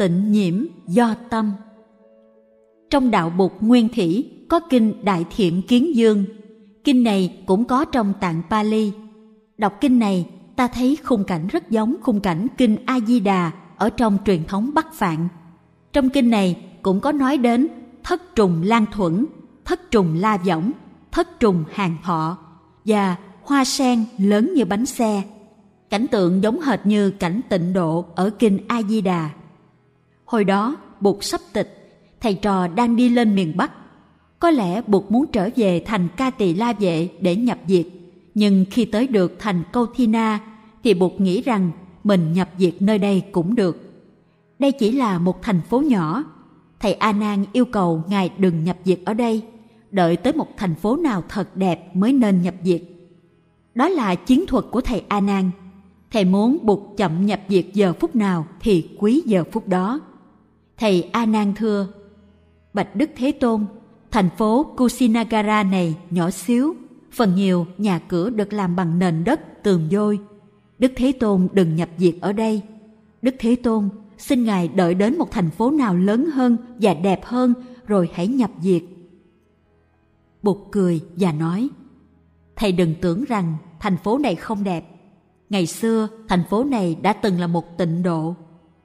tịnh nhiễm do tâm. Trong đạo bục nguyên thủy, có kinh đại thiện kiến dương. Kinh này cũng có trong tạng pali. Đọc kinh này, ta thấy khung cảnh rất giống khung cảnh kinh a di đà ở trong truyền thống bắc phạn. Trong kinh này cũng có nói đến thất trùng lan thuẫn, thất trùng la võng, thất trùng hàng thọ và hoa sen lớn như bánh xe. Cảnh tượng giống hệt như cảnh tịnh độ ở kinh a di đà hồi đó bụt sắp tịch, thầy trò đang đi lên miền bắc. Có lẽ bụt muốn trở về thành ca tỳ la vệ để nhập diệt nhưng khi tới được thành câu thi na, thì bụt nghĩ rằng mình nhập diệt nơi đây cũng được. Đây chỉ là một thành phố nhỏ. Thầy a nan yêu cầu ngài đừng nhập diệt ở đây, đợi tới một thành phố nào thật đẹp mới nên nhập diệt đó là chiến thuật của thầy a nan. Thầy muốn buộc chậm nhập diệt giờ phút nào thì quý giờ phút đó thầy a nan thưa, bạch đức thế tôn, thành phố kusinagara này nhỏ xíu, phần nhiều nhà cửa được làm bằng nền đất tường vôi. Đức thế tôn đừng nhập diệt ở đây. Đức thế tôn, xin ngài đợi đến một thành phố nào lớn hơn và đẹp hơn rồi hãy nhập diệt. Bụt cười và nói, thầy đừng tưởng rằng thành phố này không đẹp. Ngày xưa, thành phố này đã từng là một tịnh độ.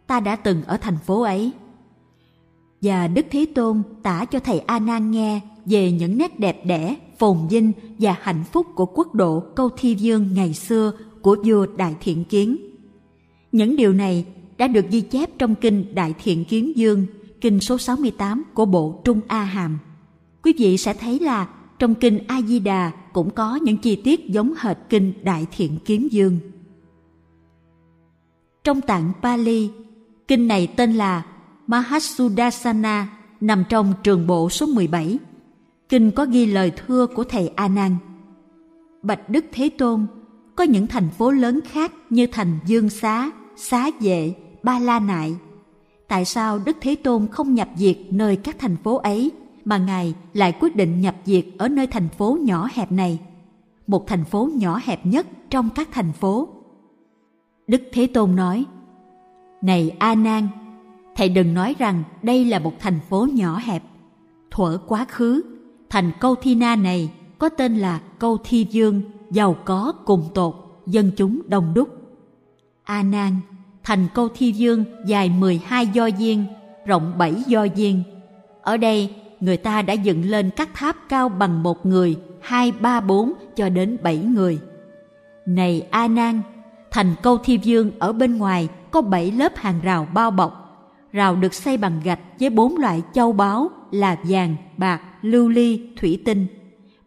Ta đã từng ở thành phố ấy và đức thế tôn tả cho thầy a nan nghe về những nét đẹp đẽ phồn vinh và hạnh phúc của quốc độ câu thi dương ngày xưa của vua đại thiện kiến những điều này đã được ghi chép trong kinh Đại Thiện Kiến Dương, kinh số 68 của bộ Trung A Hàm. Quý vị sẽ thấy là trong kinh A Di Đà cũng có những chi tiết giống hệt kinh Đại Thiện Kiến Dương. Trong tạng Pali, kinh này tên là Mahasudasana nằm trong trường bộ số 17. Kinh có ghi lời thưa của thầy A Nan. Bạch Đức Thế Tôn, có những thành phố lớn khác như thành Dương Xá, Xá Vệ, Ba La Nại. Tại sao Đức Thế Tôn không nhập diệt nơi các thành phố ấy mà Ngài lại quyết định nhập diệt ở nơi thành phố nhỏ hẹp này? Một thành phố nhỏ hẹp nhất trong các thành phố. Đức Thế Tôn nói, Này A Nan, thầy đừng nói rằng đây là một thành phố nhỏ hẹp. Thuở quá khứ, thành Câu Thi Na này có tên là Câu Thi Dương, giàu có cùng tột, dân chúng đông đúc. A Nan, thành câu thi dương dài 12 do viên, rộng 7 do viên. Ở đây, người ta đã dựng lên các tháp cao bằng một người, hai, ba, bốn cho đến bảy người. Này A Nan, thành câu thi dương ở bên ngoài có bảy lớp hàng rào bao bọc. Rào được xây bằng gạch với bốn loại châu báu là vàng, bạc, lưu ly, thủy tinh.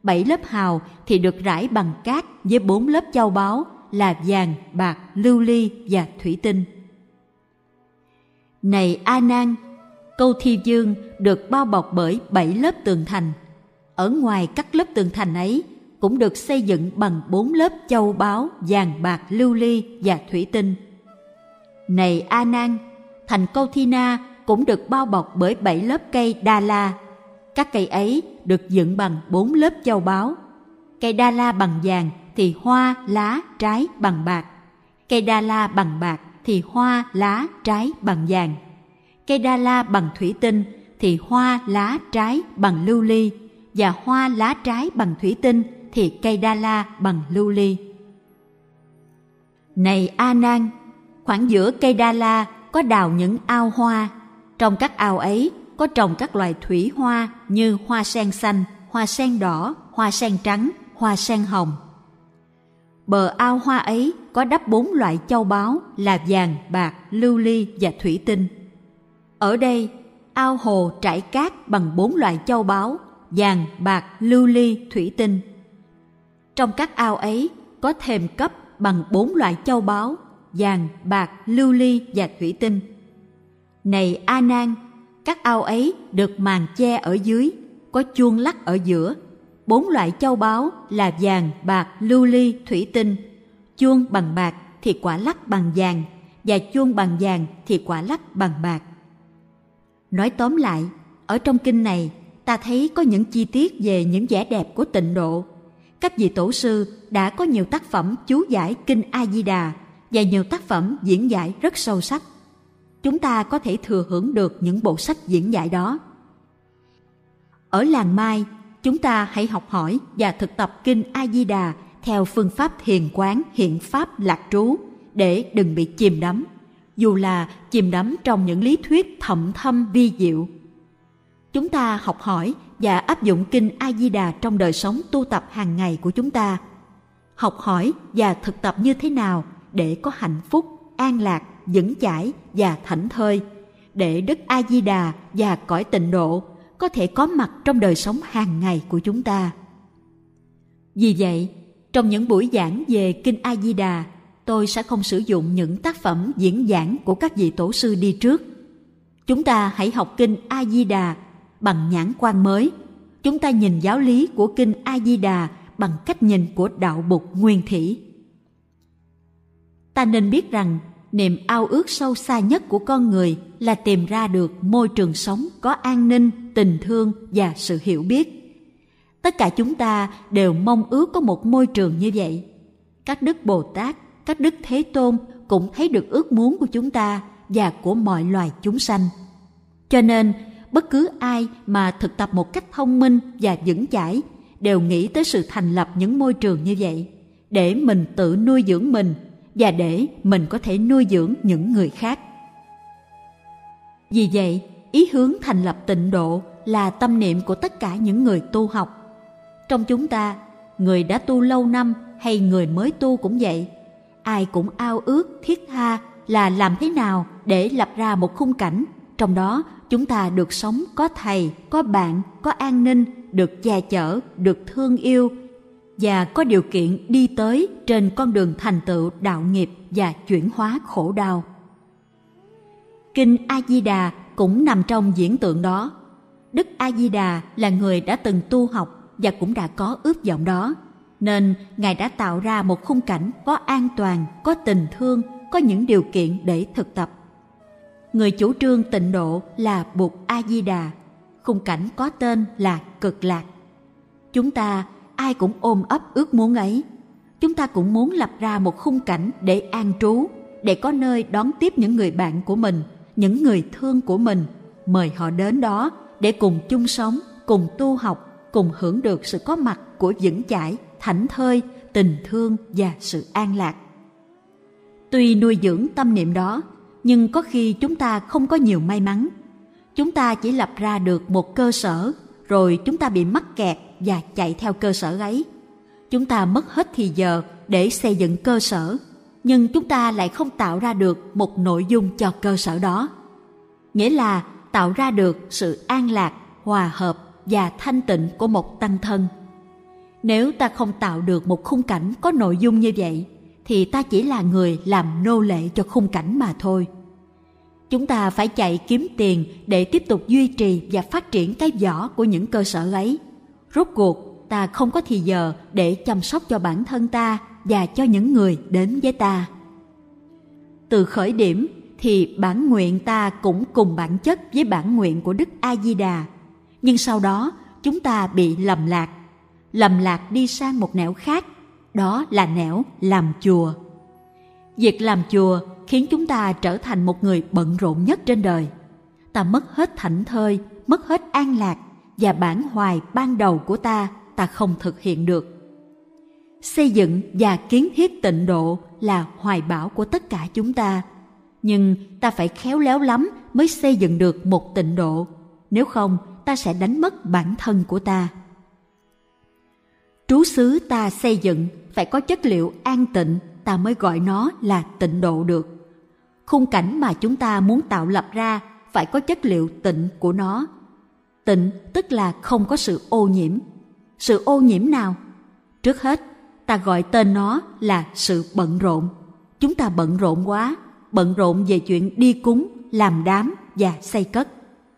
Bảy lớp hào thì được rải bằng cát với bốn lớp châu báu là vàng, bạc, lưu ly và thủy tinh. Này A Nan, câu thi dương được bao bọc bởi bảy lớp tường thành. Ở ngoài các lớp tường thành ấy cũng được xây dựng bằng bốn lớp châu báu, vàng bạc, lưu ly và thủy tinh. Này A Nan, thành câu thi na cũng được bao bọc bởi bảy lớp cây đa la. Các cây ấy được dựng bằng bốn lớp châu báu. Cây đa la bằng vàng thì hoa, lá, trái bằng bạc. Cây đa la bằng bạc thì hoa, lá, trái bằng vàng. Cây đa la bằng thủy tinh thì hoa, lá, trái bằng lưu ly và hoa, lá, trái bằng thủy tinh thì cây đa la bằng lưu ly. Này A Nan, khoảng giữa cây đa la có đào những ao hoa. Trong các ao ấy có trồng các loài thủy hoa như hoa sen xanh, hoa sen đỏ, hoa sen trắng, hoa sen hồng. Bờ ao hoa ấy có đắp bốn loại châu báu là vàng, bạc, lưu ly và thủy tinh. Ở đây, ao hồ trải cát bằng bốn loại châu báu, vàng, bạc, lưu ly, thủy tinh. Trong các ao ấy có thềm cấp bằng bốn loại châu báu, vàng, bạc, lưu ly và thủy tinh. Này A Nan, các ao ấy được màn che ở dưới, có chuông lắc ở giữa bốn loại châu báu là vàng, bạc, lưu ly, thủy tinh. Chuông bằng bạc thì quả lắc bằng vàng, và chuông bằng vàng thì quả lắc bằng bạc. Nói tóm lại, ở trong kinh này, ta thấy có những chi tiết về những vẻ đẹp của tịnh độ. Các vị tổ sư đã có nhiều tác phẩm chú giải kinh A Di Đà và nhiều tác phẩm diễn giải rất sâu sắc. chúng ta có thể thừa hưởng được những bộ sách diễn giải đó. Ở làng Mai, chúng ta hãy học hỏi và thực tập kinh A Di Đà theo phương pháp thiền quán hiện pháp lạc trú để đừng bị chìm đắm, dù là chìm đắm trong những lý thuyết thậm thâm vi diệu. Chúng ta học hỏi và áp dụng kinh A Di Đà trong đời sống tu tập hàng ngày của chúng ta. Học hỏi và thực tập như thế nào để có hạnh phúc, an lạc, vững chãi và thảnh thơi, để Đức A Di Đà và cõi tịnh độ có thể có mặt trong đời sống hàng ngày của chúng ta. Vì vậy, trong những buổi giảng về Kinh A Di Đà, tôi sẽ không sử dụng những tác phẩm diễn giảng của các vị tổ sư đi trước. Chúng ta hãy học Kinh A Di Đà bằng nhãn quan mới. Chúng ta nhìn giáo lý của Kinh A Di Đà bằng cách nhìn của đạo bục nguyên thủy. Ta nên biết rằng niềm ao ước sâu xa nhất của con người là tìm ra được môi trường sống có an ninh, tình thương và sự hiểu biết. Tất cả chúng ta đều mong ước có một môi trường như vậy. Các đức Bồ Tát, các đức Thế Tôn cũng thấy được ước muốn của chúng ta và của mọi loài chúng sanh. Cho nên, bất cứ ai mà thực tập một cách thông minh và vững chãi đều nghĩ tới sự thành lập những môi trường như vậy để mình tự nuôi dưỡng mình và để mình có thể nuôi dưỡng những người khác. Vì vậy, ý hướng thành lập tịnh độ là tâm niệm của tất cả những người tu học. Trong chúng ta, người đã tu lâu năm hay người mới tu cũng vậy, ai cũng ao ước thiết tha là làm thế nào để lập ra một khung cảnh trong đó chúng ta được sống có thầy, có bạn, có an ninh, được che chở, được thương yêu và có điều kiện đi tới trên con đường thành tựu đạo nghiệp và chuyển hóa khổ đau. Kinh A Di Đà cũng nằm trong diễn tượng đó. Đức A Di Đà là người đã từng tu học và cũng đã có ước vọng đó, nên Ngài đã tạo ra một khung cảnh có an toàn, có tình thương, có những điều kiện để thực tập. Người chủ trương tịnh độ là Bụt A Di Đà, khung cảnh có tên là cực lạc. Chúng ta ai cũng ôm ấp ước muốn ấy. Chúng ta cũng muốn lập ra một khung cảnh để an trú, để có nơi đón tiếp những người bạn của mình, những người thương của mình, mời họ đến đó để cùng chung sống, cùng tu học, cùng hưởng được sự có mặt của vững chãi, thảnh thơi, tình thương và sự an lạc. Tuy nuôi dưỡng tâm niệm đó, nhưng có khi chúng ta không có nhiều may mắn. Chúng ta chỉ lập ra được một cơ sở, rồi chúng ta bị mắc kẹt và chạy theo cơ sở ấy. Chúng ta mất hết thì giờ để xây dựng cơ sở, nhưng chúng ta lại không tạo ra được một nội dung cho cơ sở đó. Nghĩa là tạo ra được sự an lạc, hòa hợp và thanh tịnh của một tăng thân. Nếu ta không tạo được một khung cảnh có nội dung như vậy, thì ta chỉ là người làm nô lệ cho khung cảnh mà thôi. Chúng ta phải chạy kiếm tiền để tiếp tục duy trì và phát triển cái vỏ của những cơ sở ấy rốt cuộc, ta không có thì giờ để chăm sóc cho bản thân ta và cho những người đến với ta. Từ khởi điểm thì bản nguyện ta cũng cùng bản chất với bản nguyện của đức a di đà nhưng sau đó, chúng ta bị lầm lạc. Lầm lạc đi sang một nẻo khác, đó là nẻo làm chùa. Việc làm chùa khiến chúng ta trở thành một người bận rộn nhất trên đời. Ta mất hết thảnh thơi, mất hết an lạc và bản hoài ban đầu của ta ta không thực hiện được. Xây dựng và kiến thiết tịnh độ là hoài bão của tất cả chúng ta. Nhưng ta phải khéo léo lắm mới xây dựng được một tịnh độ. Nếu không, ta sẽ đánh mất bản thân của ta. Trú xứ ta xây dựng phải có chất liệu an tịnh, ta mới gọi nó là tịnh độ được. Khung cảnh mà chúng ta muốn tạo lập ra phải có chất liệu tịnh của nó tịnh, tức là không có sự ô nhiễm. Sự ô nhiễm nào? Trước hết, ta gọi tên nó là sự bận rộn. Chúng ta bận rộn quá, bận rộn về chuyện đi cúng, làm đám và xây cất.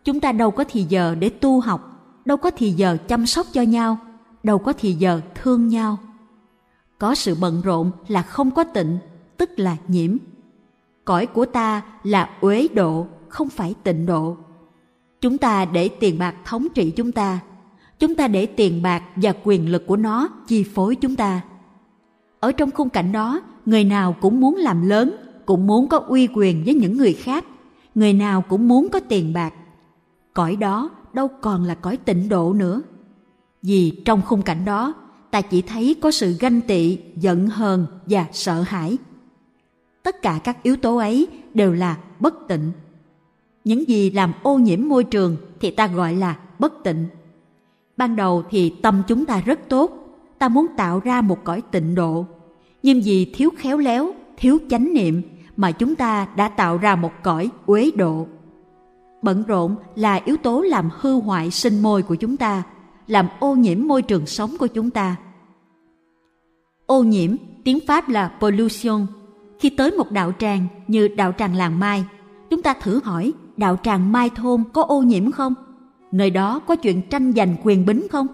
Chúng ta đâu có thì giờ để tu học, đâu có thì giờ chăm sóc cho nhau, đâu có thì giờ thương nhau. Có sự bận rộn là không có tịnh, tức là nhiễm. Cõi của ta là uế độ, không phải tịnh độ. Chúng ta để tiền bạc thống trị chúng ta. Chúng ta để tiền bạc và quyền lực của nó chi phối chúng ta. Ở trong khung cảnh đó, người nào cũng muốn làm lớn, cũng muốn có uy quyền với những người khác, người nào cũng muốn có tiền bạc. Cõi đó đâu còn là cõi tịnh độ nữa. Vì trong khung cảnh đó, ta chỉ thấy có sự ganh tị, giận hờn và sợ hãi. Tất cả các yếu tố ấy đều là bất tịnh. Những gì làm ô nhiễm môi trường thì ta gọi là bất tịnh. Ban đầu thì tâm chúng ta rất tốt, ta muốn tạo ra một cõi tịnh độ. Nhưng vì thiếu khéo léo, thiếu chánh niệm mà chúng ta đã tạo ra một cõi uế độ. Bận rộn là yếu tố làm hư hoại sinh môi của chúng ta, làm ô nhiễm môi trường sống của chúng ta. Ô nhiễm, tiếng Pháp là pollution. Khi tới một đạo tràng như đạo tràng làng Mai, chúng ta thử hỏi đạo tràng Mai Thôn có ô nhiễm không? Nơi đó có chuyện tranh giành quyền bính không?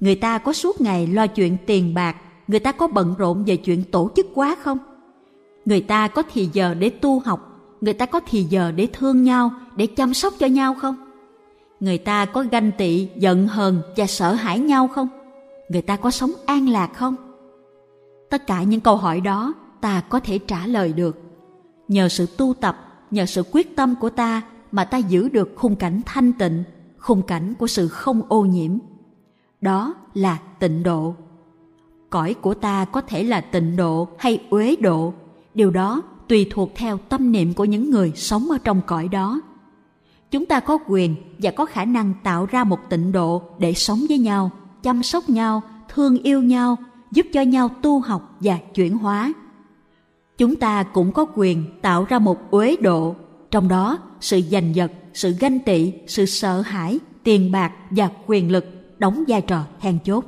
Người ta có suốt ngày lo chuyện tiền bạc, người ta có bận rộn về chuyện tổ chức quá không? Người ta có thì giờ để tu học, người ta có thì giờ để thương nhau, để chăm sóc cho nhau không? Người ta có ganh tị, giận hờn và sợ hãi nhau không? Người ta có sống an lạc không? Tất cả những câu hỏi đó ta có thể trả lời được. Nhờ sự tu tập, nhờ sự quyết tâm của ta mà ta giữ được khung cảnh thanh tịnh, khung cảnh của sự không ô nhiễm. Đó là tịnh độ. Cõi của ta có thể là tịnh độ hay uế độ, điều đó tùy thuộc theo tâm niệm của những người sống ở trong cõi đó. Chúng ta có quyền và có khả năng tạo ra một tịnh độ để sống với nhau, chăm sóc nhau, thương yêu nhau, giúp cho nhau tu học và chuyển hóa. Chúng ta cũng có quyền tạo ra một uế độ, trong đó sự giành giật, sự ganh tị, sự sợ hãi, tiền bạc và quyền lực đóng vai trò then chốt.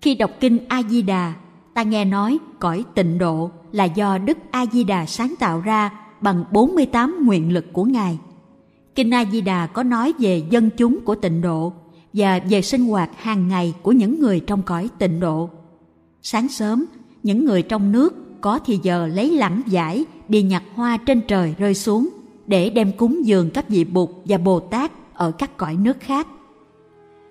Khi đọc kinh A Di Đà, ta nghe nói cõi tịnh độ là do Đức A Di Đà sáng tạo ra bằng 48 nguyện lực của Ngài. Kinh A Di Đà có nói về dân chúng của tịnh độ và về sinh hoạt hàng ngày của những người trong cõi tịnh độ. Sáng sớm, những người trong nước có thì giờ lấy lãng giải đi nhặt hoa trên trời rơi xuống để đem cúng dường các vị Bụt và Bồ Tát ở các cõi nước khác.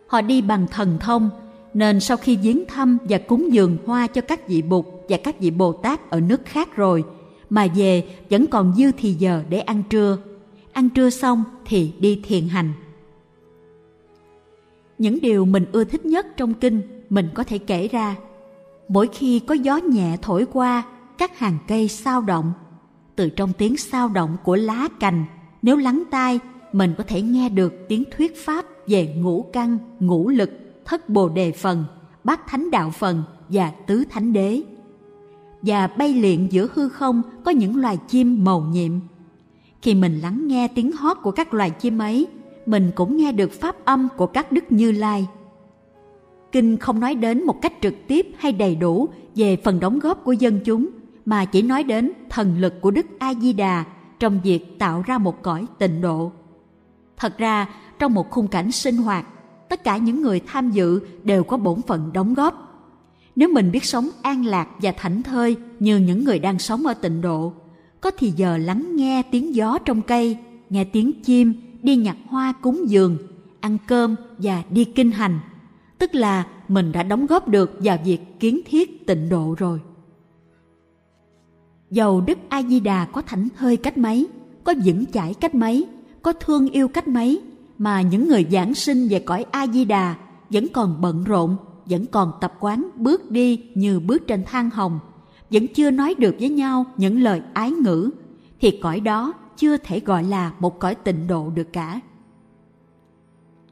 Họ đi bằng thần thông, nên sau khi viếng thăm và cúng dường hoa cho các vị Bụt và các vị Bồ Tát ở nước khác rồi, mà về vẫn còn dư thì giờ để ăn trưa. Ăn trưa xong thì đi thiền hành. Những điều mình ưa thích nhất trong kinh mình có thể kể ra. Mỗi khi có gió nhẹ thổi qua, các hàng cây sao động. Từ trong tiếng sao động của lá cành, nếu lắng tai, mình có thể nghe được tiếng thuyết pháp về ngũ căn, ngũ lực, thất bồ đề phần, bát thánh đạo phần và tứ thánh đế. Và bay liện giữa hư không có những loài chim màu nhiệm. Khi mình lắng nghe tiếng hót của các loài chim ấy, mình cũng nghe được pháp âm của các đức Như Lai. Kinh không nói đến một cách trực tiếp hay đầy đủ về phần đóng góp của dân chúng, mà chỉ nói đến thần lực của Đức A Di Đà trong việc tạo ra một cõi tịnh độ. Thật ra, trong một khung cảnh sinh hoạt, tất cả những người tham dự đều có bổn phận đóng góp. Nếu mình biết sống an lạc và thảnh thơi như những người đang sống ở tịnh độ, có thì giờ lắng nghe tiếng gió trong cây, nghe tiếng chim, đi nhặt hoa cúng dường, ăn cơm và đi kinh hành, tức là mình đã đóng góp được vào việc kiến thiết tịnh độ rồi. Dầu Đức A Di Đà có thảnh hơi cách mấy, có vững chãi cách mấy, có thương yêu cách mấy mà những người giảng sinh về cõi A Di Đà vẫn còn bận rộn, vẫn còn tập quán bước đi như bước trên thang hồng, vẫn chưa nói được với nhau những lời ái ngữ thì cõi đó chưa thể gọi là một cõi tịnh độ được cả.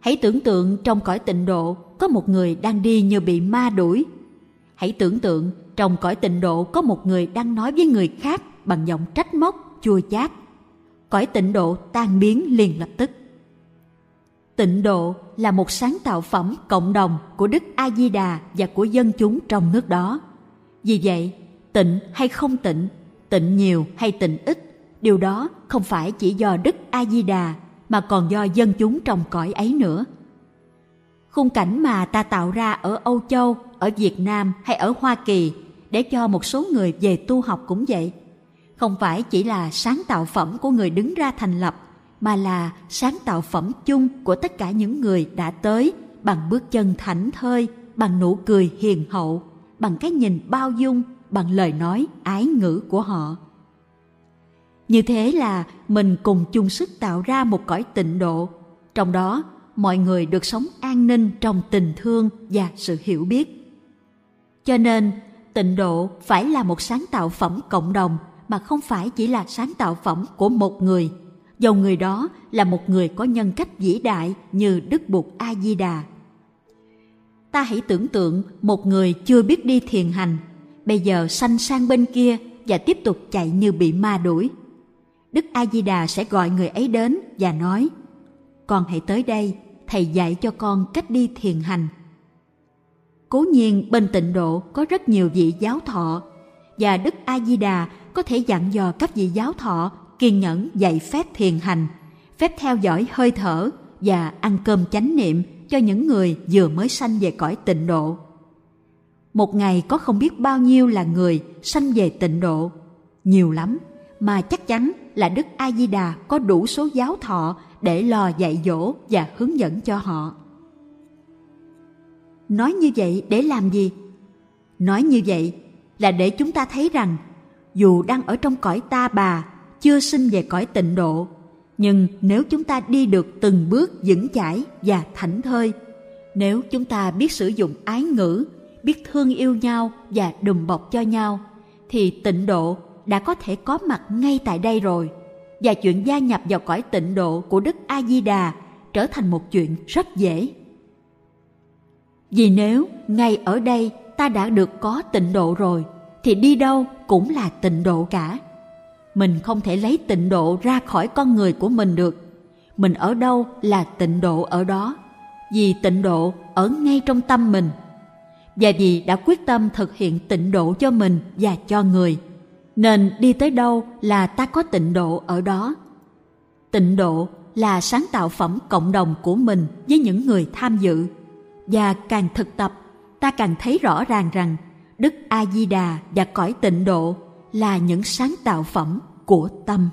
Hãy tưởng tượng trong cõi tịnh độ có một người đang đi như bị ma đuổi. Hãy tưởng tượng trong cõi tịnh độ có một người đang nói với người khác bằng giọng trách móc, chua chát. Cõi tịnh độ tan biến liền lập tức. Tịnh độ là một sáng tạo phẩm cộng đồng của Đức A Di Đà và của dân chúng trong nước đó. Vì vậy, tịnh hay không tịnh, tịnh nhiều hay tịnh ít, điều đó không phải chỉ do Đức A Di Đà mà còn do dân chúng trong cõi ấy nữa. Khung cảnh mà ta tạo ra ở Âu Châu, ở Việt Nam hay ở Hoa Kỳ để cho một số người về tu học cũng vậy. Không phải chỉ là sáng tạo phẩm của người đứng ra thành lập mà là sáng tạo phẩm chung của tất cả những người đã tới bằng bước chân thảnh thơi, bằng nụ cười hiền hậu, bằng cái nhìn bao dung, bằng lời nói ái ngữ của họ như thế là mình cùng chung sức tạo ra một cõi tịnh độ. Trong đó, mọi người được sống an ninh trong tình thương và sự hiểu biết. Cho nên, tịnh độ phải là một sáng tạo phẩm cộng đồng mà không phải chỉ là sáng tạo phẩm của một người. Dầu người đó là một người có nhân cách vĩ đại như đức bụt a di đà ta hãy tưởng tượng một người chưa biết đi thiền hành, bây giờ sanh sang bên kia và tiếp tục chạy như bị ma đuổi đức a di đà sẽ gọi người ấy đến và nói, con hãy tới đây, thầy dạy cho con cách đi thiền hành. Cố nhiên, bên tịnh độ có rất nhiều vị giáo thọ, và đức a di đà có thể dặn dò các vị giáo thọ kiên nhẫn dạy phép thiền hành, phép theo dõi hơi thở và ăn cơm chánh niệm cho những người vừa mới sanh về cõi tịnh độ. Một ngày có không biết bao nhiêu là người sanh về tịnh độ, nhiều lắm mà chắc chắn là đức a di đà có đủ số giáo thọ để lo dạy dỗ và hướng dẫn cho họ. Nói như vậy để làm gì? Nói như vậy là để chúng ta thấy rằng, dù đang ở trong cõi ta bà, chưa sinh về cõi tịnh độ, nhưng nếu chúng ta đi được từng bước vững chãi và thảnh thơi, nếu chúng ta biết sử dụng ái ngữ, biết thương yêu nhau và đùm bọc cho nhau, thì tịnh độ đã có thể có mặt ngay tại đây rồi, và chuyện gia nhập vào cõi tịnh độ của đức a di đà trở thành một chuyện rất dễ. Vì nếu ngay ở đây ta đã được có tịnh độ rồi, thì đi đâu cũng là tịnh độ cả. Mình không thể lấy tịnh độ ra khỏi con người của mình được. Mình ở đâu là tịnh độ ở đó, vì tịnh độ ở ngay trong tâm mình. Và vì đã quyết tâm thực hiện tịnh độ cho mình và cho người nên đi tới đâu là ta có tịnh độ ở đó. Tịnh độ là sáng tạo phẩm cộng đồng của mình với những người tham dự. Và càng thực tập, ta càng thấy rõ ràng rằng đức a di đà và cõi tịnh độ là những sáng tạo phẩm của tâm.